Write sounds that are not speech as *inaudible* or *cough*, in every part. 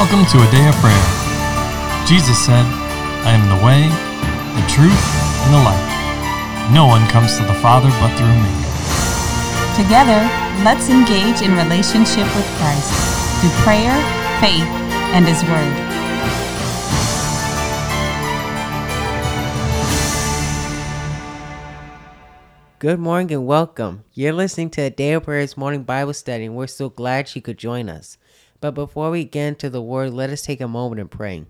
Welcome to a day of prayer. Jesus said, I am the way, the truth, and the life. No one comes to the Father but through me. Together, let's engage in relationship with Christ through prayer, faith, and His Word. Good morning and welcome. You're listening to a Day of Prayers morning Bible study, and we're so glad you could join us. But before we get into the Word, let us take a moment and pray.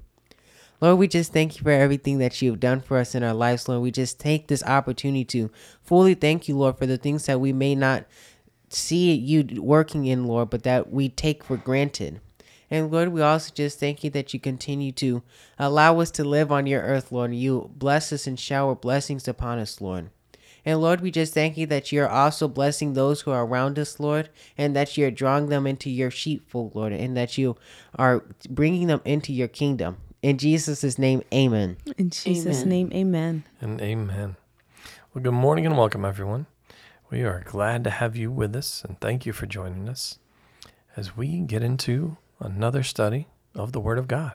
Lord, we just thank you for everything that you've done for us in our lives, Lord. We just take this opportunity to fully thank you, Lord, for the things that we may not see you working in, Lord, but that we take for granted. And Lord, we also just thank you that you continue to allow us to live on your earth, Lord. You bless us and shower blessings upon us, Lord. And Lord, we just thank you that you're also blessing those who are around us, Lord, and that you're drawing them into your sheepfold, Lord, and that you are bringing them into your kingdom. In Jesus' name, amen. In Jesus' Amen. name, amen. And amen. Well, good morning and welcome, everyone. We are glad to have you with us and thank you for joining us as we get into another study of the Word of God.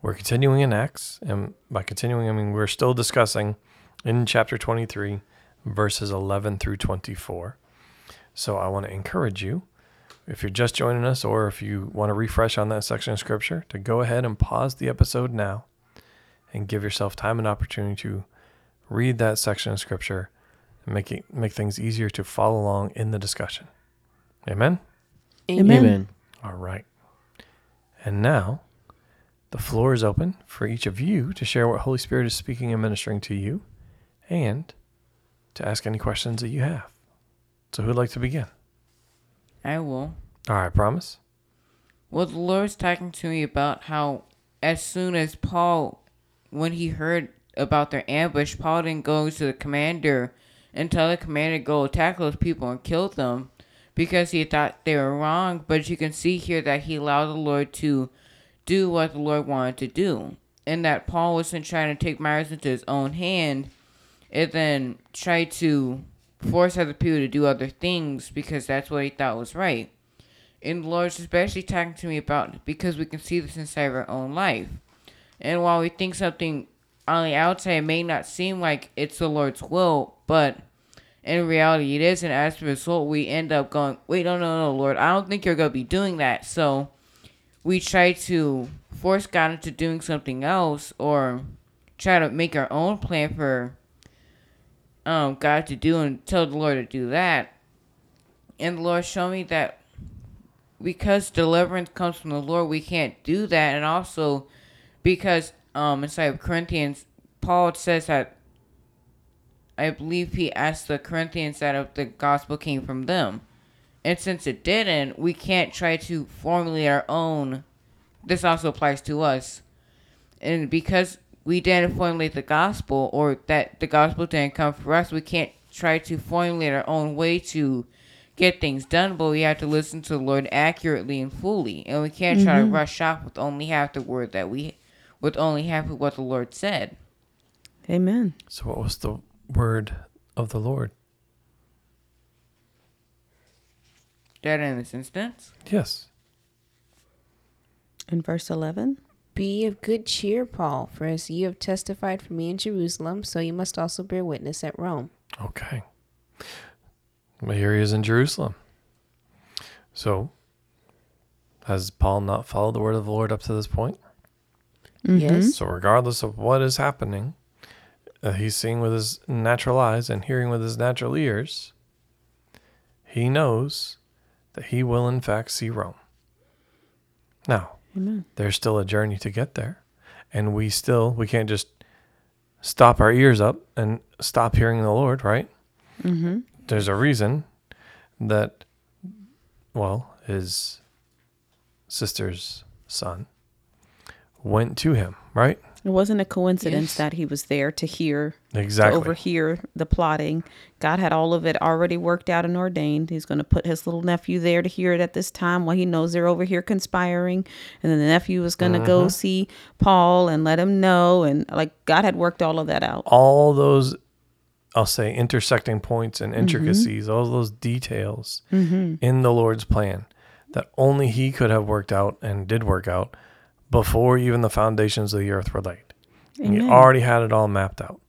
We're continuing in Acts, and by continuing, I mean we're still discussing in chapter 23, verses 11 through 24. So I want to encourage you, if you're just joining us or if you want to refresh on that section of Scripture, to go ahead and pause the episode now and give yourself time and opportunity to read that section of Scripture and make, it, make things easier to follow along in the discussion. Amen? Amen. All right. And now, the floor is open for each of you to share what Holy Spirit is speaking and ministering to you and to ask any questions that you have. So, who'd like to begin? I will. All right, promise? Well, the Lord's talking to me about how as soon as Paul, when he heard about their ambush, Paul didn't go to the commander and tell the commander to go attack those people and kill them because he thought they were wrong. But you can see here that he allowed the Lord to do what the Lord wanted to do. And that Paul wasn't trying to take matters into his own hand and then try to force other people to do other things because that's what he thought was right. And the Lord's especially talking to me about because we can see this inside our own life. And while we think something on the outside may not seem like it's the Lord's will, but in reality it is, and as a result, we end up going, wait, no, no, no, Lord, I don't think you're going to be doing that. So we try to force God into doing something else or try to make our own plan for um, God to do and tell the Lord to do that. And the Lord showed me that because deliverance comes from the Lord, we can't do that. And also because um, inside of Corinthians, Paul says that I believe he asked the Corinthians that if the gospel came from them. And since it didn't, we can't try to formulate our own. This also applies to us. And because we didn't formulate the gospel or that the gospel didn't come for us, we can't try to formulate our own way to get things done, but we have to listen to the Lord accurately and fully. And we can't try to mm-hmm. rush off with only half the word that we with only half of what the Lord said. Amen. So, what was the word of the Lord? That in this instance. Yes. In verse 11, Be of good cheer, Paul, for as you have testified for me in Jerusalem, so you must also bear witness at Rome. Okay. Well, here he is in Jerusalem. So, has Paul not followed the word of the Lord up to this point? Yes. So, regardless of what is happening, uh, he's seeing with his natural eyes and hearing with his natural ears, he knows that he will, in fact, see Rome. Now, Amen. there's still a journey to get there. And we still, we can't just stop our ears up and stop hearing the Lord, right? Mm-hmm. There's a reason that, well, his sister's son went to him, right? It wasn't a coincidence Yes. that he was there to hear, Exactly. to overhear the plotting. God had all of it already worked out and ordained. He's going to put his little nephew there to hear it at this time while he knows they're over here conspiring. And then the nephew was going to go mm-hmm. see Paul and let him know. And like God had worked all of that out. all those I'll say intersecting points and mm-hmm. intricacies, all those details mm-hmm. in the Lord's plan that only he could have worked out and did work out before even the foundations of the earth were laid. And He already had it all mapped out.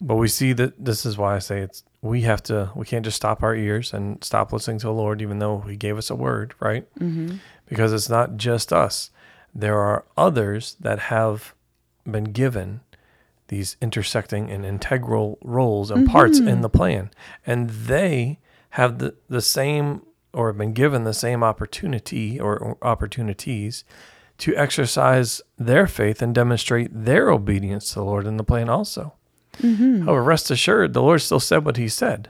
But we see that this is why I say it's we have to we can't just stop our ears and stop listening to the Lord even though he gave us a word, right? Mm-hmm. Because it's not just us. There are others that have been given these intersecting and integral roles and parts in the plan. And they have the, the same or have been given the same opportunity or, or opportunities to exercise their faith and demonstrate their obedience to the Lord in the plan also. Mm-hmm. However, rest assured, the Lord still said what he said.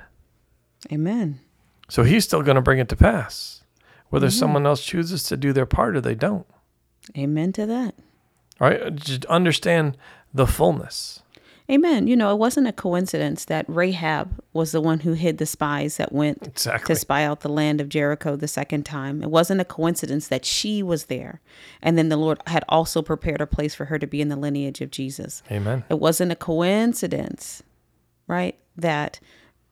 Amen. So he's still going to bring it to pass, whether someone else chooses to do their part or they don't. Amen to that. All right? Just understand the fullness. Amen. You know, it wasn't a coincidence that Rahab was the one who hid the spies that went Exactly. to spy out the land of Jericho the second time. It wasn't a coincidence that she was there. And then the Lord had also prepared a place for her to be in the lineage of Jesus. Amen. It wasn't a coincidence, right, that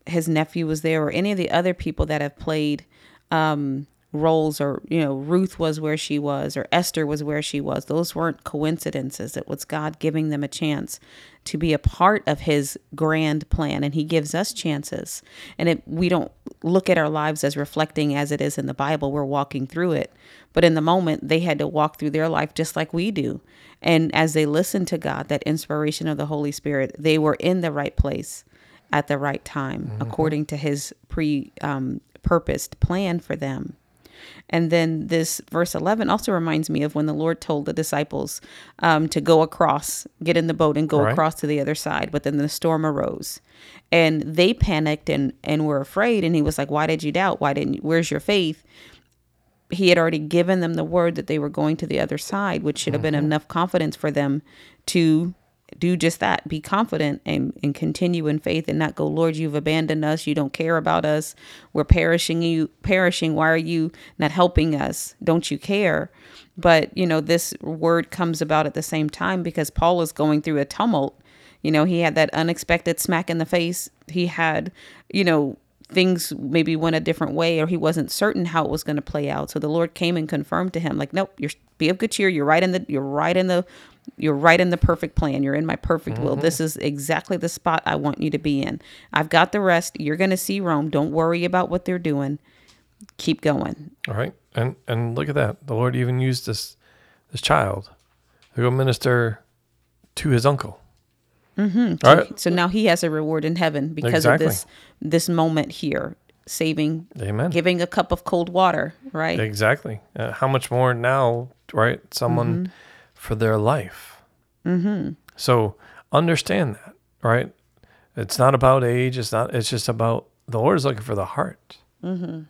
his nephew was there or any of the other people that have played um, roles or, you know, Ruth was where she was or Esther was where she was. Those weren't coincidences. It was God giving them a chance to be a part of his grand plan. And he gives us chances. And it, we don't look at our lives as reflecting as it is in the Bible. We're walking through it. But in the moment, they had to walk through their life just like we do. And as they listened to God, that inspiration of the Holy Spirit, they were in the right place at the right time, according to His pre um, purposed plan for them. And then this verse 11 also reminds me of when the Lord told the disciples um, to go across, get in the boat and go Right. across to the other side. But then the storm arose and they panicked and, and were afraid. And he was like, Why did you doubt? Why didn't you? Where's your faith? He had already given them the word that they were going to the other side, which should have been enough confidence for them to do just that. Be confident and, and continue in faith and not go lord you've abandoned us. You don't care about us. We're perishing you perishing. Why are you not helping us? Don't you care? But you know this word comes about at the same time because paul is going through a tumult. You know he had that unexpected smack in the face. He had you know things maybe went a different way or he wasn't certain how it was going to play out. So the lord came and confirmed to him like nope you're be of good cheer. You're right in the you're right in the you're right in the perfect plan you're in my perfect will this is exactly the spot i want you to be in i've got the rest you're going to see rome don't worry about what they're doing keep going All right. And and look at that. The Lord even used this this child to go minister to his uncle. Mm-hmm. All right. so now he has a reward in heaven because Exactly. of this this moment here saving Amen. giving a cup of cold water right Exactly. Uh, how much more now, right? Someone Mm-hmm. For their life. Mm-hmm. So understand that, right? It's not about age. It's not. It's just about the Lord is looking for the heart, mm-hmm.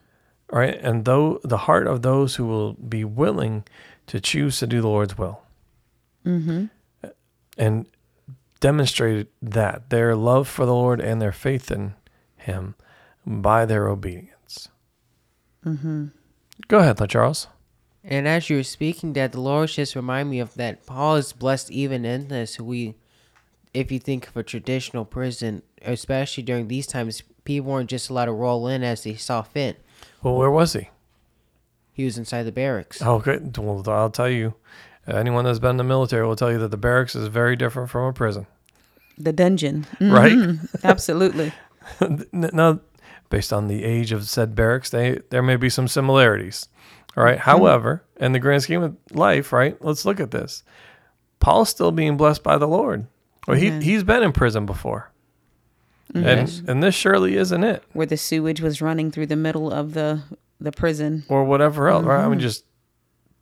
right? And though the heart of those who will be willing to choose to do the Lord's will, mm-hmm. and demonstrated that their love for the Lord and their faith in Him by their obedience. Mm-hmm. Go ahead, Charles. And as you were speaking that, the Lord just remind me of that Paul is blessed even in this. We, if you think of a traditional prison, especially during these times, people weren't just allowed to roll in as they saw fit. Well, where was he? He was inside the barracks. Oh, good. Well, I'll tell you. Anyone that's been in the military will tell you that the barracks is very different from a prison, the dungeon mm-hmm. right? *laughs* *laughs* absolutely now, based on the age of said barracks, they there may be some similarities. All right? Hmm. However, in the grand scheme of life, right? Let's look at this. Paul's still being blessed by the Lord. Well, he Amen. he's been in prison before, mm-hmm. and and this surely isn't it, where the sewage was running through the middle of the the prison or whatever else. Right? I mean, mm-hmm. just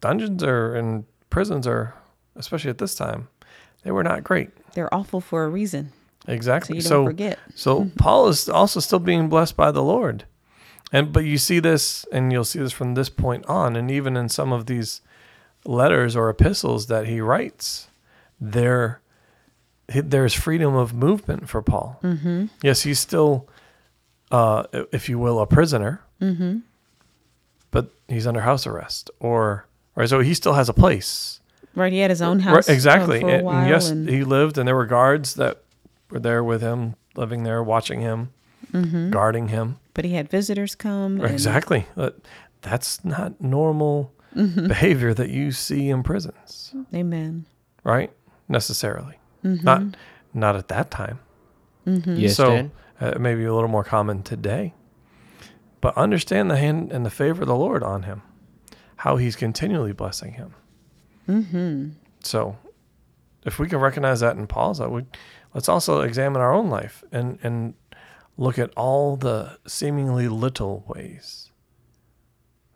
dungeons are and prisons are, especially at this time, they were not great. they're awful for a reason so Exactly. So, forget so mm-hmm. Paul is also still being blessed by the Lord. And but you see this and you'll see this from this point on and even in some of these letters or epistles that he writes, there there's freedom of movement for Paul. Mm-hmm. Yes, he's still uh, if you will a prisoner. Mm-hmm. But he's under house arrest or right so he still has a place. right he had his own house uh, exactly. for and yes, and he lived, and there were guards that were there with him, living there, watching him, Mm-hmm. guarding him. but he had visitors come and Exactly. Uh, that's not normal mm-hmm. behavior that you see in prisons, Amen. right? Necessarily, mm-hmm. not not at that time. Yes, so Dad? uh, maybe a little more common today. But understand the hand and the favor of the Lord on him, how he's continually blessing him. Mm-hmm. So, if we can recognize that in Paul's, I would let's also examine our own life and and look at all the seemingly little ways,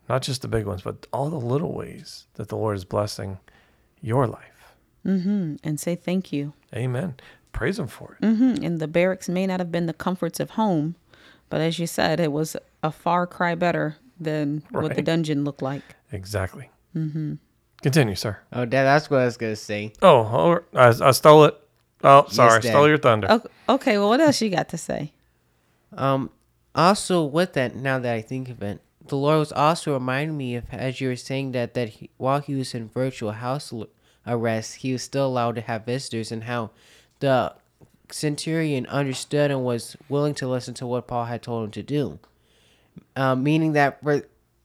not just the big ones, but all the little ways that the Lord is blessing your life. Mm-hmm. And say thank you. Amen. Praise Him for it. hmm And the barracks may not have been the comforts of home, but as you said, it was a far cry better than what the dungeon looked like. Exactly. Mm-hmm. Continue, sir. Oh, Dad, that's what I was gonna say. Oh, oh I, I stole it. Oh, sorry, Dad. stole your thunder. O- Okay, well, what else you got to say? Um, also with that, now that I think of it, the Lord was also reminding me of as you were saying that that he, while he was in virtual house arrest, he was still allowed to have visitors, and how the centurion understood and was willing to listen to what Paul had told him to do. Um, meaning that for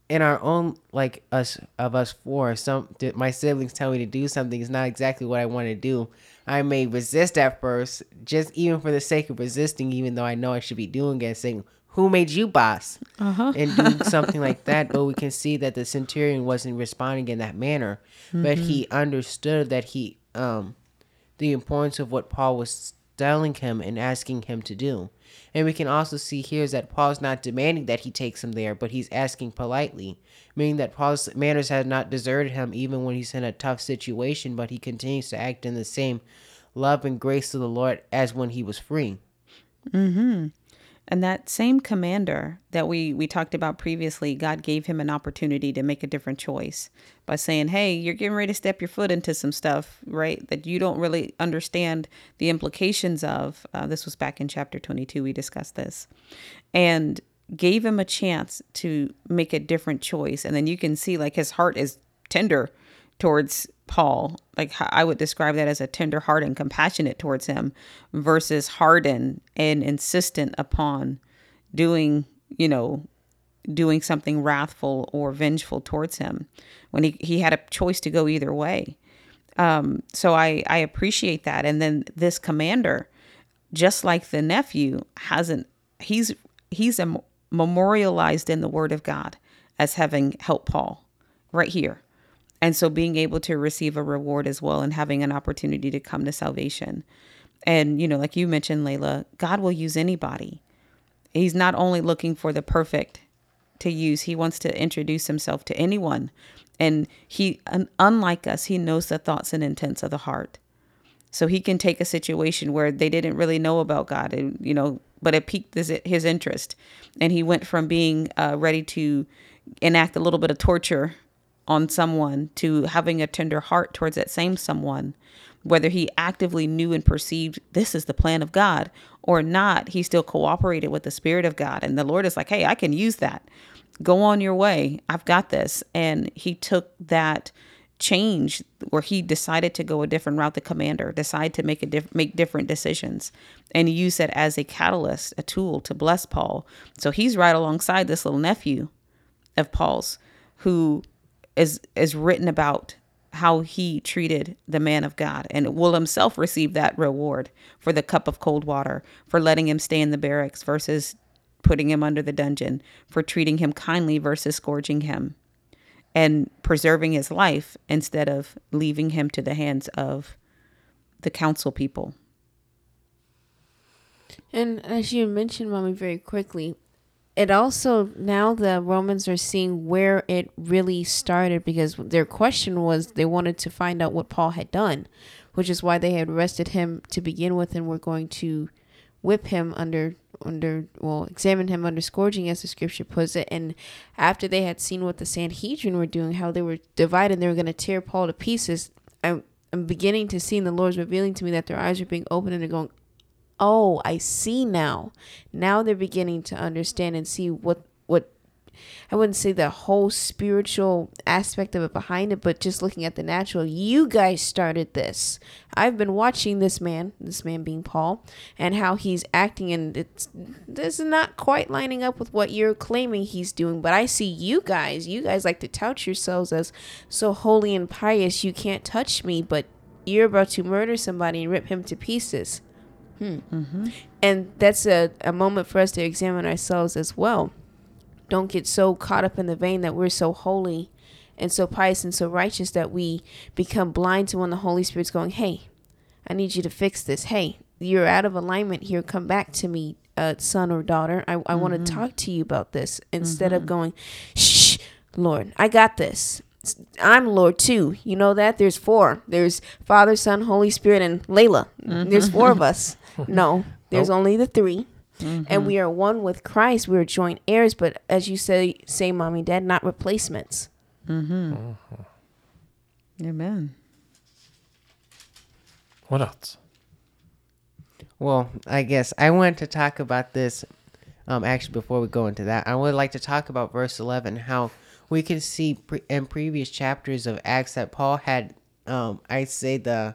in our own like us of us four, some my siblings tell me to do something is not exactly what I want to do. I may resist at first, just even for the sake of resisting, even though I know I should be doing it, saying, "Who made you boss?" Uh-huh. and doing *laughs* something like that. But we can see that the centurion wasn't responding in that manner, but he understood that he um the importance of what Paul was telling him and asking him to do. And we can also see here is that Paul's not demanding that he takes him there, but he's asking politely, meaning that Paul's manners have not deserted him even when he's in a tough situation, but he continues to act in the same love and grace of the Lord as when he was free. Mm-hmm. And that same commander that we we talked about previously, God gave him an opportunity to make a different choice by saying, "Hey, you're getting ready to step your foot into some stuff, right? That you don't really understand the implications of." Uh, this was back in chapter 22. We discussed this, and gave him a chance to make a different choice. And then you can see like his heart is tender towards Paul. Like I would describe that as a tender heart and compassionate towards him versus hardened and insistent upon doing, you know, doing something wrathful or vengeful towards him when he, he had a choice to go either way. Um, so I, I appreciate that. And then this commander, just like the nephew, hasn't he's he's a, memorialized in the Word of God as having helped Paul right here. And so being able to receive a reward as well and having an opportunity to come to salvation. And, you know, like you mentioned, Layla, God will use anybody. He's not only looking for the perfect to use, He wants to introduce Himself to anyone. And He, unlike us, He knows the thoughts and intents of the heart. So he can take a situation where they didn't really know about God, and, you know, but it piqued his, his interest. And he went from being uh, ready to enact a little bit of torture on someone to having a tender heart towards that same someone. Whether he actively knew and perceived this is the plan of God or not, he still cooperated with the Spirit of God. And the Lord is like, hey, I can use that. Go on your way. I've got this. And he took that change where he decided to go a different route the commander decided to make a diff- make different decisions and use it as a catalyst a tool to bless paul. So he's right alongside this little nephew of paul's who is is written about how he treated the man of god and will himself receive that reward for the cup of cold water for letting him stay in the barracks versus putting him under the dungeon for treating him kindly versus scourging him and preserving his life instead of leaving him to the hands of the council people. And as you mentioned, mommy, very quickly, it also now the Romans are seeing where it really started because their question was they wanted to find out what Paul had done, which is why they had arrested him to begin with and were going to whip him under under well examine him under scourging as the scripture puts it. And after they had seen what the sanhedrin were doing how they were divided they were going to tear paul to pieces I'm, I'm beginning to see and the lord's revealing to me that their eyes are being opened and they're going oh i see now. Now they're beginning to understand and see what what I wouldn't say the whole spiritual aspect of it behind it, but just looking at the natural, you guys started this. I've been watching this man, this man being Paul, and how he's acting, and it's this is not quite lining up with what you're claiming he's doing. But I see you guys, you guys like to tout yourselves as so holy and pious, you can't touch me, but you're about to murder somebody and rip him to pieces. Hmm. And that's a, a moment for us to examine ourselves as well. Don't get so caught up in the vein that we're so holy and so pious and so righteous that we become blind to when the Holy Spirit's going, hey, I need you to fix this. Hey, you're out of alignment here. Come back to me, uh, son or daughter. I, I want to mm-hmm. talk to you about this instead of mm-hmm. going, shh, Lord, I got this. I'm Lord too. You know that? There's four. There's Father, Son, Holy Spirit, and Layla. Mm-hmm. There's four of us. *laughs* No, there's only the 3 And we are one with Christ. We are joint heirs, but as you say, say, mommy, dad, not replacements. Amen. What else? Well, I guess I wanted to talk about this. Um, actually, before we go into that, I would like to talk about verse eleven. How we can see pre- in previous chapters of Acts that Paul had, um, I say the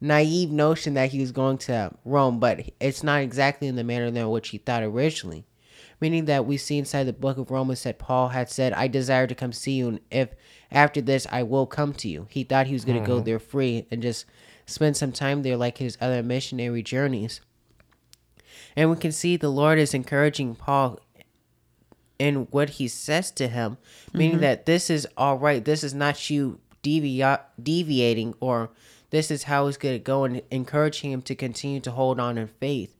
naive notion that he was going to Rome, but it's not exactly in the manner in which he thought originally. Meaning that we see inside the book of Romans that Paul had said, "I desire to come see you, and if after this I will come to you." He thought he was going to go mm-hmm. there free and just spend some time there, like his other missionary journeys. And we can see the Lord is encouraging Paul in what he says to him, meaning mm-hmm. that this is all right. This is not you devi- deviating, or this is how he's going to go, and encouraging him to continue to hold on in faith.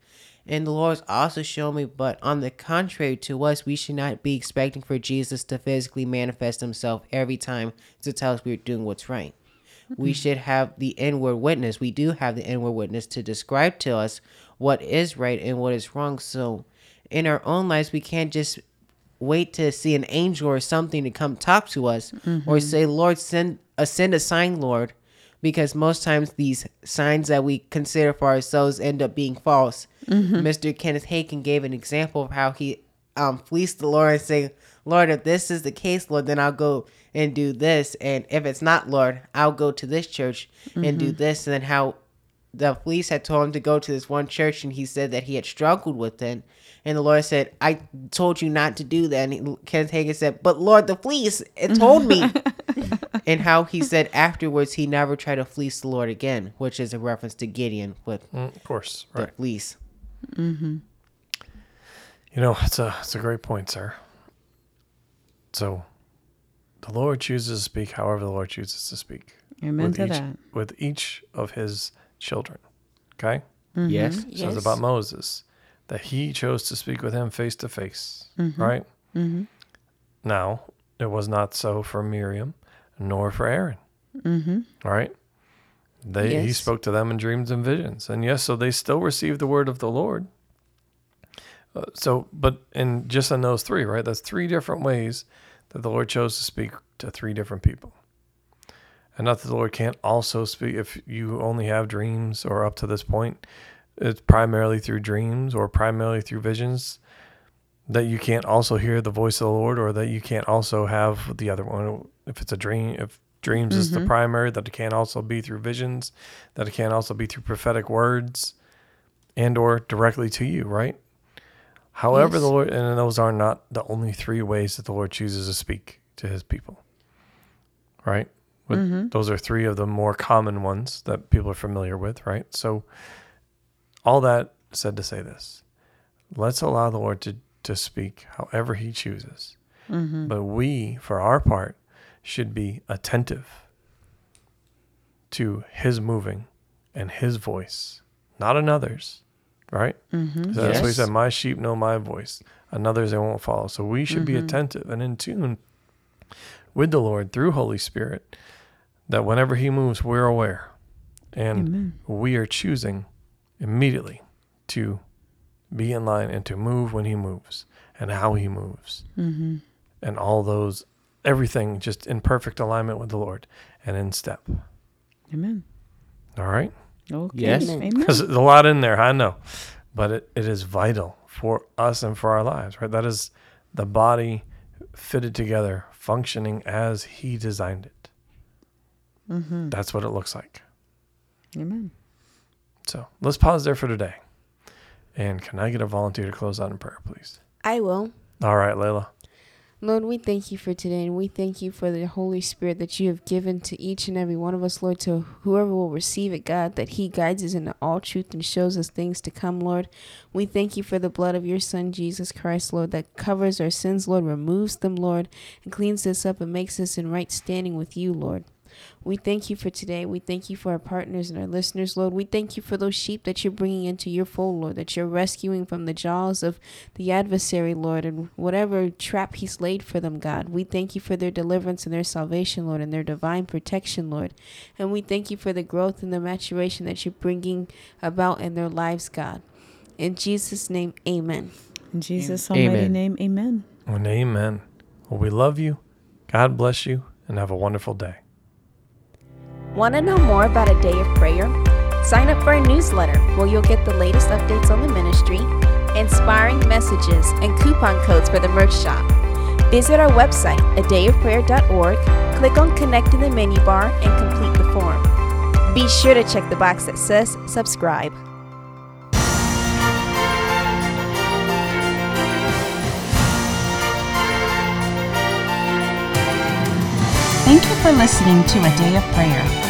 And the Lord's also shown me, but on the contrary to us, we should not be expecting for Jesus to physically manifest himself every time to tell us we're doing what's right. We mm-hmm. should have the inward witness. We do have the inward witness to describe to us what is right and what is wrong. So in our own lives, we can't just wait to see an angel or something to come talk to us or mm-hmm. say, Lord, send a send a sign, Lord. Because most times these signs that we consider for ourselves end up being false. Mr. Kenneth Hagin gave an example of how he um, fleeced the Lord and saying, Lord, if this is the case, Lord, then I'll go and do this. And if it's not, Lord, I'll go to this church and do this. And then how the police had told him to go to this one church and he said that he had struggled with it. And the Lord said, I told you not to do that. And Kenneth Hagin said, But Lord, the police, it told me. *laughs* and how he said afterwards he never tried to fleece the Lord again, which is a reference to Gideon with Mm, of course, the right. fleece. Mm-hmm. You know, it's a it's a great point, sir. So, the Lord chooses to speak however the Lord chooses to speak Amen with to each that. with each of His children. Okay, mm-hmm. Yes. says Yes. about Moses that he chose to speak with him face to face. Mm-hmm. Right now, it was not so for Miriam, nor for Aaron. Mm-hmm. Right. They he spoke to them in dreams and visions, and yes, so they still received the word of the Lord. Uh, so, but in just in those three, right? That's three different ways that the Lord chose to speak to three different people. And not that the Lord can't also speak if you only have dreams or up to this point, it's primarily through dreams or primarily through visions that you can't also hear the voice of the Lord or that you can't also have the other one. If it's a dream, if dreams is the mm-hmm. primary, that it can't also be through visions, that it can also be through prophetic words and or directly to you, right? However, the Lord, and those are not the only three ways that the Lord chooses to speak to his people, right? But mm-hmm. Those are three of the more common ones that people are familiar with, right? So, all that said to say this let's allow the Lord to, to speak however he chooses. Mm-hmm. But we, for our part, should be attentive to his moving and his voice, not another's, right? So that's what he said, My sheep know my voice, another's they won't follow. So we should be attentive and in tune with the Lord through Holy Spirit that whenever he moves, we're aware. And we are choosing immediately to be in line and to move when he moves and how he moves. Mm-hmm. And all those, everything just in perfect alignment with the Lord and in step. Amen. All right? Okay. Yes. Amen. *laughs* Because there's a lot in there, I know. But it, it is vital for us and for our lives, right? That is the body fitted together, functioning as He designed it. Mm-hmm. That's what it looks like. Amen. So let's pause there for today. And can I get a volunteer to close out in prayer, please? I will. All right, Layla. Lord, we thank you for today, and we thank you for the Holy Spirit that you have given to each and every one of us, Lord, to whoever will receive it, God, that He guides us into all truth and shows us things to come, Lord. We thank you for the blood of your Son, Jesus Christ, Lord, that covers our sins, Lord, removes them, Lord, and cleans us up and makes us in right standing with you, Lord. We thank you for today. We thank you for our partners and our listeners, Lord. We thank you for those sheep that you're bringing into your fold, Lord, that you're rescuing from the jaws of the adversary, Lord, and whatever trap he's laid for them, God. We thank you for their deliverance and their salvation, Lord, and their divine protection, Lord. And we thank you for the growth and the maturation that you're bringing about in their lives, God. In Jesus' name, amen. In Jesus' almighty name, amen. And amen. Well, we love you. God bless you and have a wonderful day. Want to know more about a day of prayer? Sign up for our newsletter where you'll get the latest updates on the ministry, inspiring messages, and coupon codes for the merch shop. Visit our website, adayofprayer.org, click on Connect in the menu bar, and complete the form. Be sure to check the box that says subscribe. Thank you for listening to A Day of Prayer.